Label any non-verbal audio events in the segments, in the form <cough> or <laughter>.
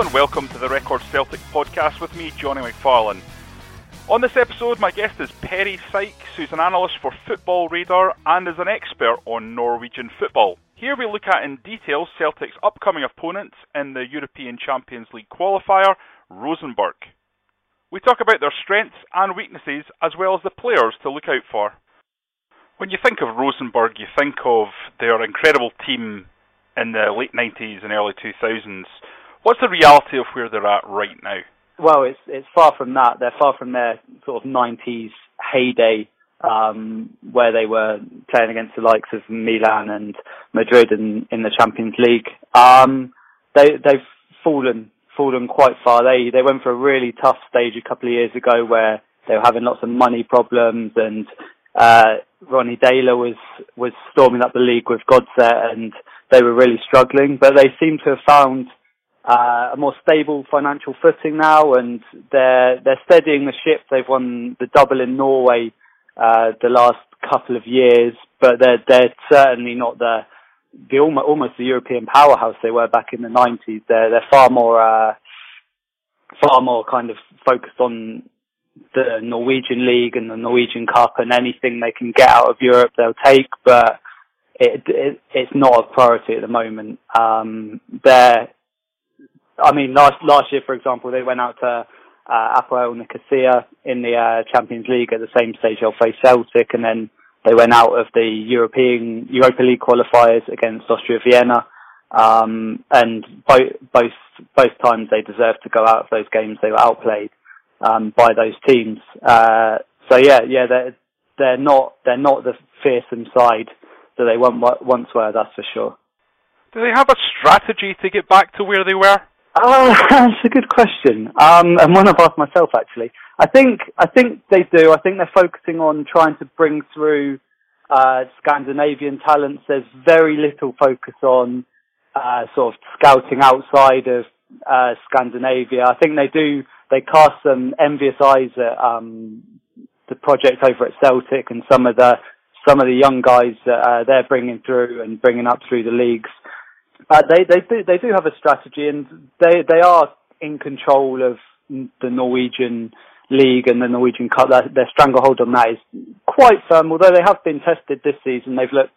And welcome to the Record Celtic podcast with me, Johnny McFarlane. On this episode, my guest is Perry Sykes, who's an analyst for Football Radar and is an expert on Norwegian football. Here we look at in detail Celtic's upcoming opponents in the European Champions League qualifier, Rosenborg. We talk about their strengths and weaknesses as well as the players to look out for. When you think of Rosenborg, you think of their incredible team in the late 90s and early 2000s. What's the reality of where they're at right now? Well, it's it's far from that. They're far from their sort of '90s heyday, um, where they were playing against the likes of Milan and Madrid in, in the Champions League. Um, they they've fallen fallen quite far. They they went for a really tough stage a couple of years ago where they were having lots of money problems and uh, Ronny Deila was was storming up the league with Godset and they were really struggling. But they seem to have found uh, a more stable financial footing now, and they're they're steadying the ship. They've won the double in Norway uh, the last couple of years, but they're they're certainly not the the almost, the European powerhouse they were back in the 90s. They're they're far more uh, far more kind of focused on the Norwegian league and the Norwegian Cup, and anything they can get out of Europe they'll take, but. It, it, it's not a priority at the moment. Um, they're I mean, last last year, for example, they went out to uh, Apoel Nicosia in the uh, Champions League at the same stage they'll face Celtic, and then they went out of the European Europa League qualifiers against Austria Vienna. Um, and both both both times they deserved to go out of those games. They were outplayed um, by those teams. Uh, so yeah, yeah, they're they're not they're not the fearsome side that they once were. That's for sure. Do they have a strategy to get back to where they were? Oh, <laughs> that's a good question. Um, and one I've asked myself actually. I think I think they do. I think they're focusing on trying to bring through uh, Scandinavian talents. There's very little focus on uh, sort of scouting outside of uh, Scandinavia. I think they do. They cast some envious eyes at um, the project over at Celtic and some of the some of the young guys that uh, they're bringing through and bringing up through the leagues. Uh, they they do they do have a strategy, and they they are in control of the Norwegian league and the Norwegian Cup. Their, their stranglehold on that is quite firm. Although they have been tested this season, they've looked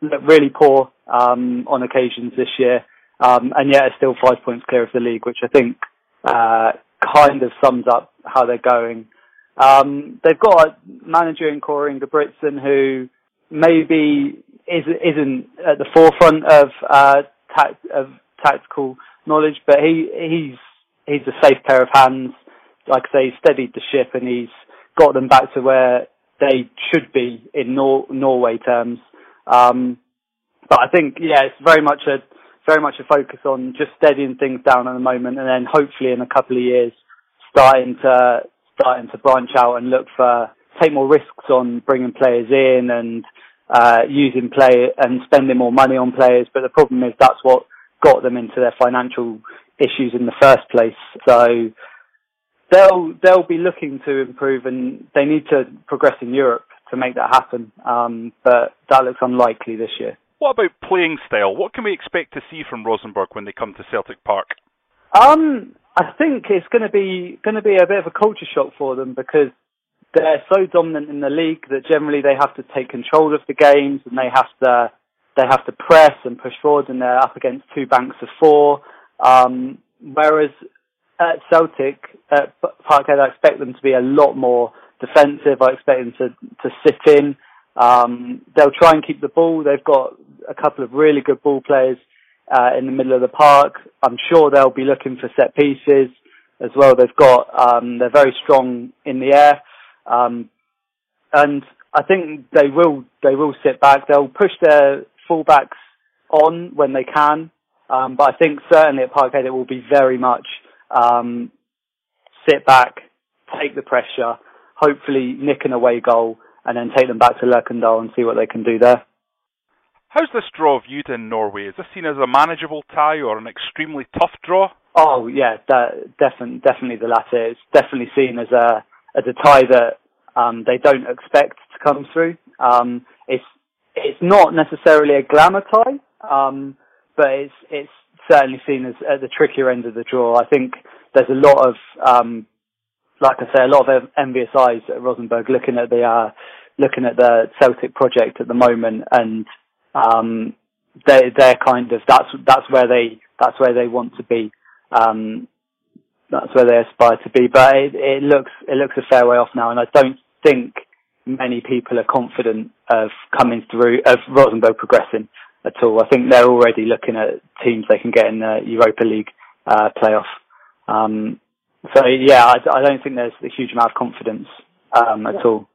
looked really poor um, on occasions this year, um, and yet are still five points clear of the league, which I think uh, kind of sums up how they're going. Um, they've got a manager in Kåre Ingebrigtsen who maybe is, isn't at the forefront of uh, tact, of tactical knowledge, but he he's he's a safe pair of hands. Like I say, he's steadied the ship and he's got them back to where they should be in Nor- Norway terms. Um, but I think yeah, it's very much a very much a focus on just steadying things down at the moment, and then hopefully in a couple of years starting to starting to branch out and look for take more risks on bringing players in and uh, using play and spending more money on players. But the problem is that's what got them into their financial issues in the first place. So they'll they'll be looking to improve, and they need to progress in Europe to make that happen. Um, but that looks unlikely this year. What about playing style? What can we expect to see from Rosenborg when they come to Celtic Park? Um, I think it's going to be going to be a bit of a culture shock for them because they're so dominant in the league that generally they have to take control of the games and they have to they have to press and push forward and they're up against two banks of four. Um, whereas at Celtic, at Parkhead, I expect them to be a lot more defensive. I expect them to, to sit in. Um, they'll try and keep the ball. They've got a couple of really good ball players uh, in the middle of the park. I'm sure they'll be looking for set pieces. as well. They've got um, they're very strong in the air, um, and I think they will they will sit back. They'll push their fullbacks on when they can, um, but I think certainly at Parkhead it will be very much um, sit back, take the pressure, hopefully nick an away goal, and then take them back to Lerkendal and see what they can do there. How's this draw viewed in Norway? Is this seen as a manageable tie or an extremely tough draw? Oh yeah, that, definitely, definitely the latter. It's definitely seen as a a tie that um, they don't expect to come through. Um, it's it's not necessarily a glamour tie, um, but it's it's certainly seen as at the trickier end of the draw. I think there's a lot of um, like I say, a lot of envious eyes at Rosenborg looking at the uh, looking at the Celtic project at the moment, and um, they they're kind of that's that's where they that's where they want to be. Um, that's where they aspire to be. But it, it looks it looks a fair way off now, and I don't think many people are confident of coming through of Rosenborg progressing at all. I think they're already looking at teams they can get in the Europa League uh, playoff. Um, so yeah, I, I, don't think there's a huge amount of confidence um, at all.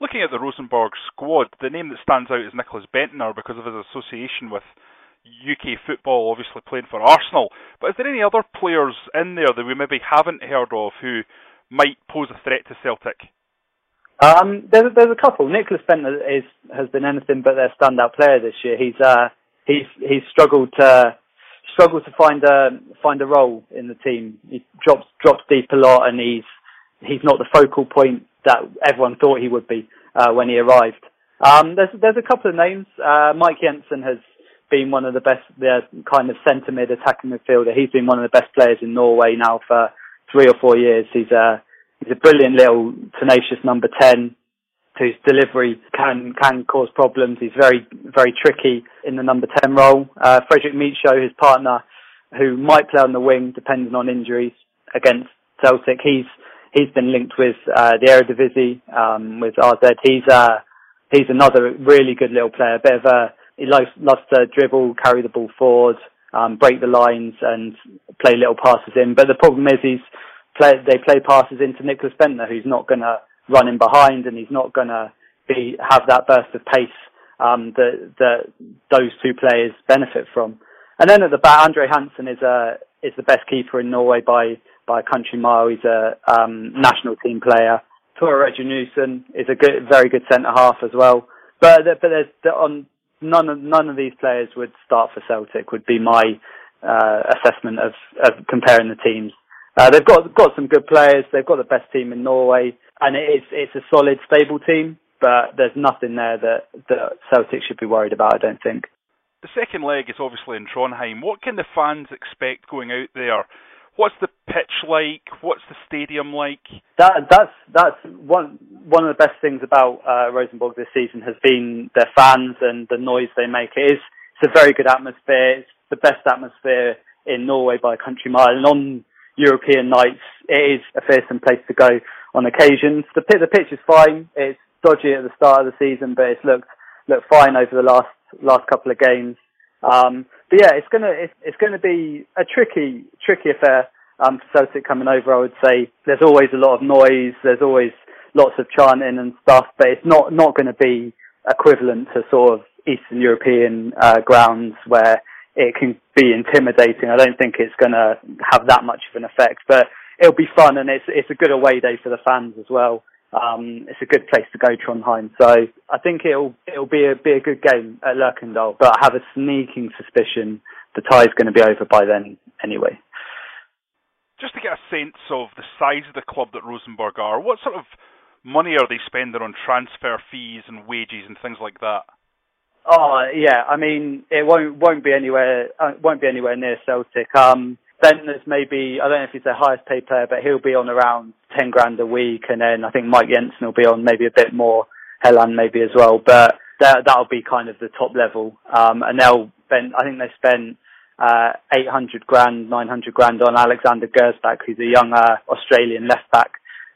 Looking at the Rosenborg squad, the name that stands out is Nicklas Bendtner because of his association with UK football, obviously playing for Arsenal. But is there any other players in there that we maybe haven't heard of who might pose a threat to Celtic? Um, there's there's a couple. Nicklas Bendtner is has been anything but their standout player this year. He's uh he's he's struggled to struggled to find a find a role in the team. He drops drops deep a lot, and he's he's not the focal point that everyone thought he would be uh, when he arrived. Um, there's there's a couple of names. Uh, Mike Jensen has been one of the best, the kind of centre mid attacking midfielder. He's been one of the best players in Norway now for three or four years. He's a he's a brilliant little tenacious number ten whose delivery can can cause problems. He's very very tricky in the number ten role. Uh, Fredrik Midtsjø, his partner, who might play on the wing depending on injuries against Celtic. He's he's been linked with uh, the Eredivisie um, with AZ. He's uh, he's another really good little player. A bit of a he loves, loves to dribble, carry the ball forward, um, break the lines, and play little passes in. But the problem is, he's play, they play passes into Nicklas Bendtner, who's not going to run in behind, and he's not going to be have that burst of pace um, that that those two players benefit from. And then at the back, Andre Hansen is a is the best keeper in Norway by by a country mile. He's a um, national team player. Tore Reginiussen is a good, very good centre half as well. But but there's on none of none of these players would start for Celtic. Would be my uh, assessment of, of comparing the teams. Uh, they've got got some good players. They've got the best team in Norway, and it is it's a solid, stable team. But there's nothing there that that Celtic should be worried about. I don't think. The second leg is obviously in Trondheim. What can the fans expect going out there? What's the pitch like? What's the stadium like? That that's that's one one of the best things about uh, Rosenborg this season has been their fans and the noise they make. It is it's a very good atmosphere. It's the best atmosphere in Norway by a country mile. And on European nights, it is a fearsome place to go on occasions. The the pitch is fine. It's dodgy at the start of the season, but it's looked looked fine over the last last couple of games. Um, but yeah, it's gonna it's, it's gonna be a tricky tricky affair um, for Celtic coming over. I would say there's always a lot of noise. There's always lots of chanting and stuff, but it's not not going to be equivalent to sort of Eastern European uh, grounds where it can be intimidating. I don't think it's going to have that much of an effect, but it'll be fun and it's it's a good away day for the fans as well um, it's a good place to go, Trondheim. So I think it'll it'll be a be a good game at Lerkendal, but I have a sneaking suspicion the tie is going to be over by then anyway. Just to get a sense of the size of the club that Rosenborg are, what sort of money are they spending on transfer fees and wages and things like that? Oh yeah, I mean it won't won't be anywhere uh, won't be anywhere near Celtic. Um, Bendtner's maybe I don't know if he's the highest paid player, but he'll be on around ten grand a week, and then I think Mike Jensen will be on maybe a bit more, Helland maybe as well, but that that'll be kind of the top level. Um, and they'll spend I think they spent uh, 800 grand, 900 grand on Alexander Gersbach, who's a young uh, Australian left back,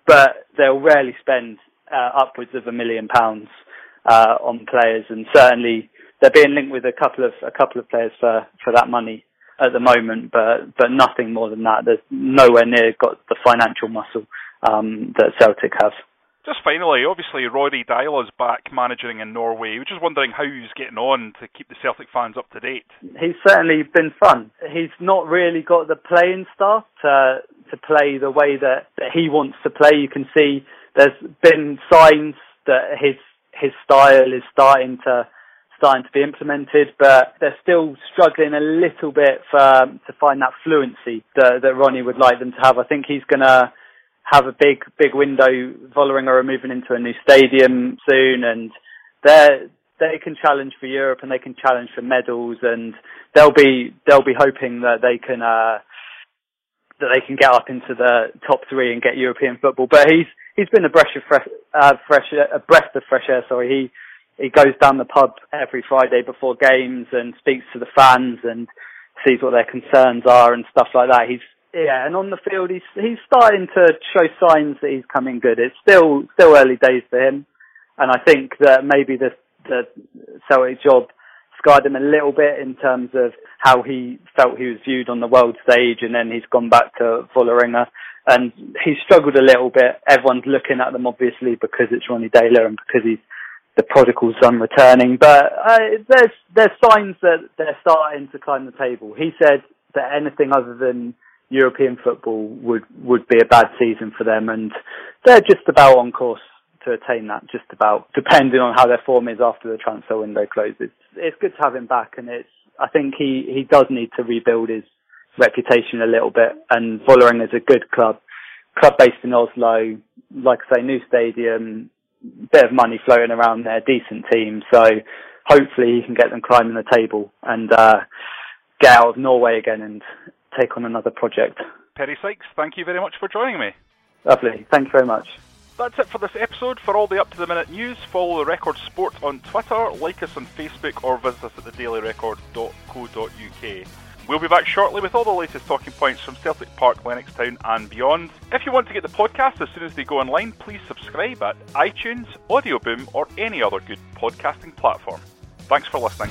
but they'll rarely spend uh, upwards of a million pounds uh, on players, and certainly they're being linked with a couple of a couple of players for for that money. at the moment, but but nothing more than that. There's nowhere near got the financial muscle um, that Celtic have. Just finally, obviously Ronny Deila's back managing in Norway. We're just wondering how he's getting on to keep the Celtic fans up to date. He's certainly been fun. He's not really got the playing staff to to play the way that, that he wants to play. You can see there's been signs that his his style is starting to starting to be implemented, but they're still struggling a little bit for, to find that fluency that, that Ronny would like them to have. I think he's going to have a big, big window. Vålerenga are moving into a new stadium soon, and they they can challenge for Europe and they can challenge for medals, and they'll be they'll be hoping that they can uh, that they can get up into the top three and get European football. But he's he's been a breath of fresh, uh, fresh a breath of fresh air. Sorry, he he goes down the pub every Friday before games and speaks to the fans and sees what their concerns are and stuff like that. He's yeah, and on the field he's he's starting to show signs that he's coming good. It's still still early days for him, and I think that maybe the the Celtic job scarred him a little bit in terms of how he felt he was viewed on the world stage, and then he's gone back to Vålerenga, and he's struggled a little bit. Everyone's looking at them obviously because it's Ronny Deila and because he's the prodigal son returning, but uh, there's there's signs that they're starting to climb the table. He said that anything other than European football would would be a bad season for them, and they're just about on course to attain that. Just about, depending on how their form is after the transfer window closes. It's good to have him back, and it's I think he he does need to rebuild his reputation a little bit. And Vålerenga is a good club, club based in Oslo. Like I say, new stadium, bit of money floating around there, decent team. So hopefully he can get them climbing the table and uh, get out of Norway again and take on another project. Perry Sykes, thank you very much for joining me. Lovely. Thank you very much. That's it for this episode. For all the up to the minute news, follow the Record Sport on Twitter, like us on Facebook, or visit us at thedailyrecord.co.uk. We'll be back shortly with all the latest talking points from Celtic Park, Lennoxtown, and beyond. If you want to get the podcast as soon as they go online, please subscribe at iTunes, Audioboom, or any other good podcasting platform. Thanks for listening.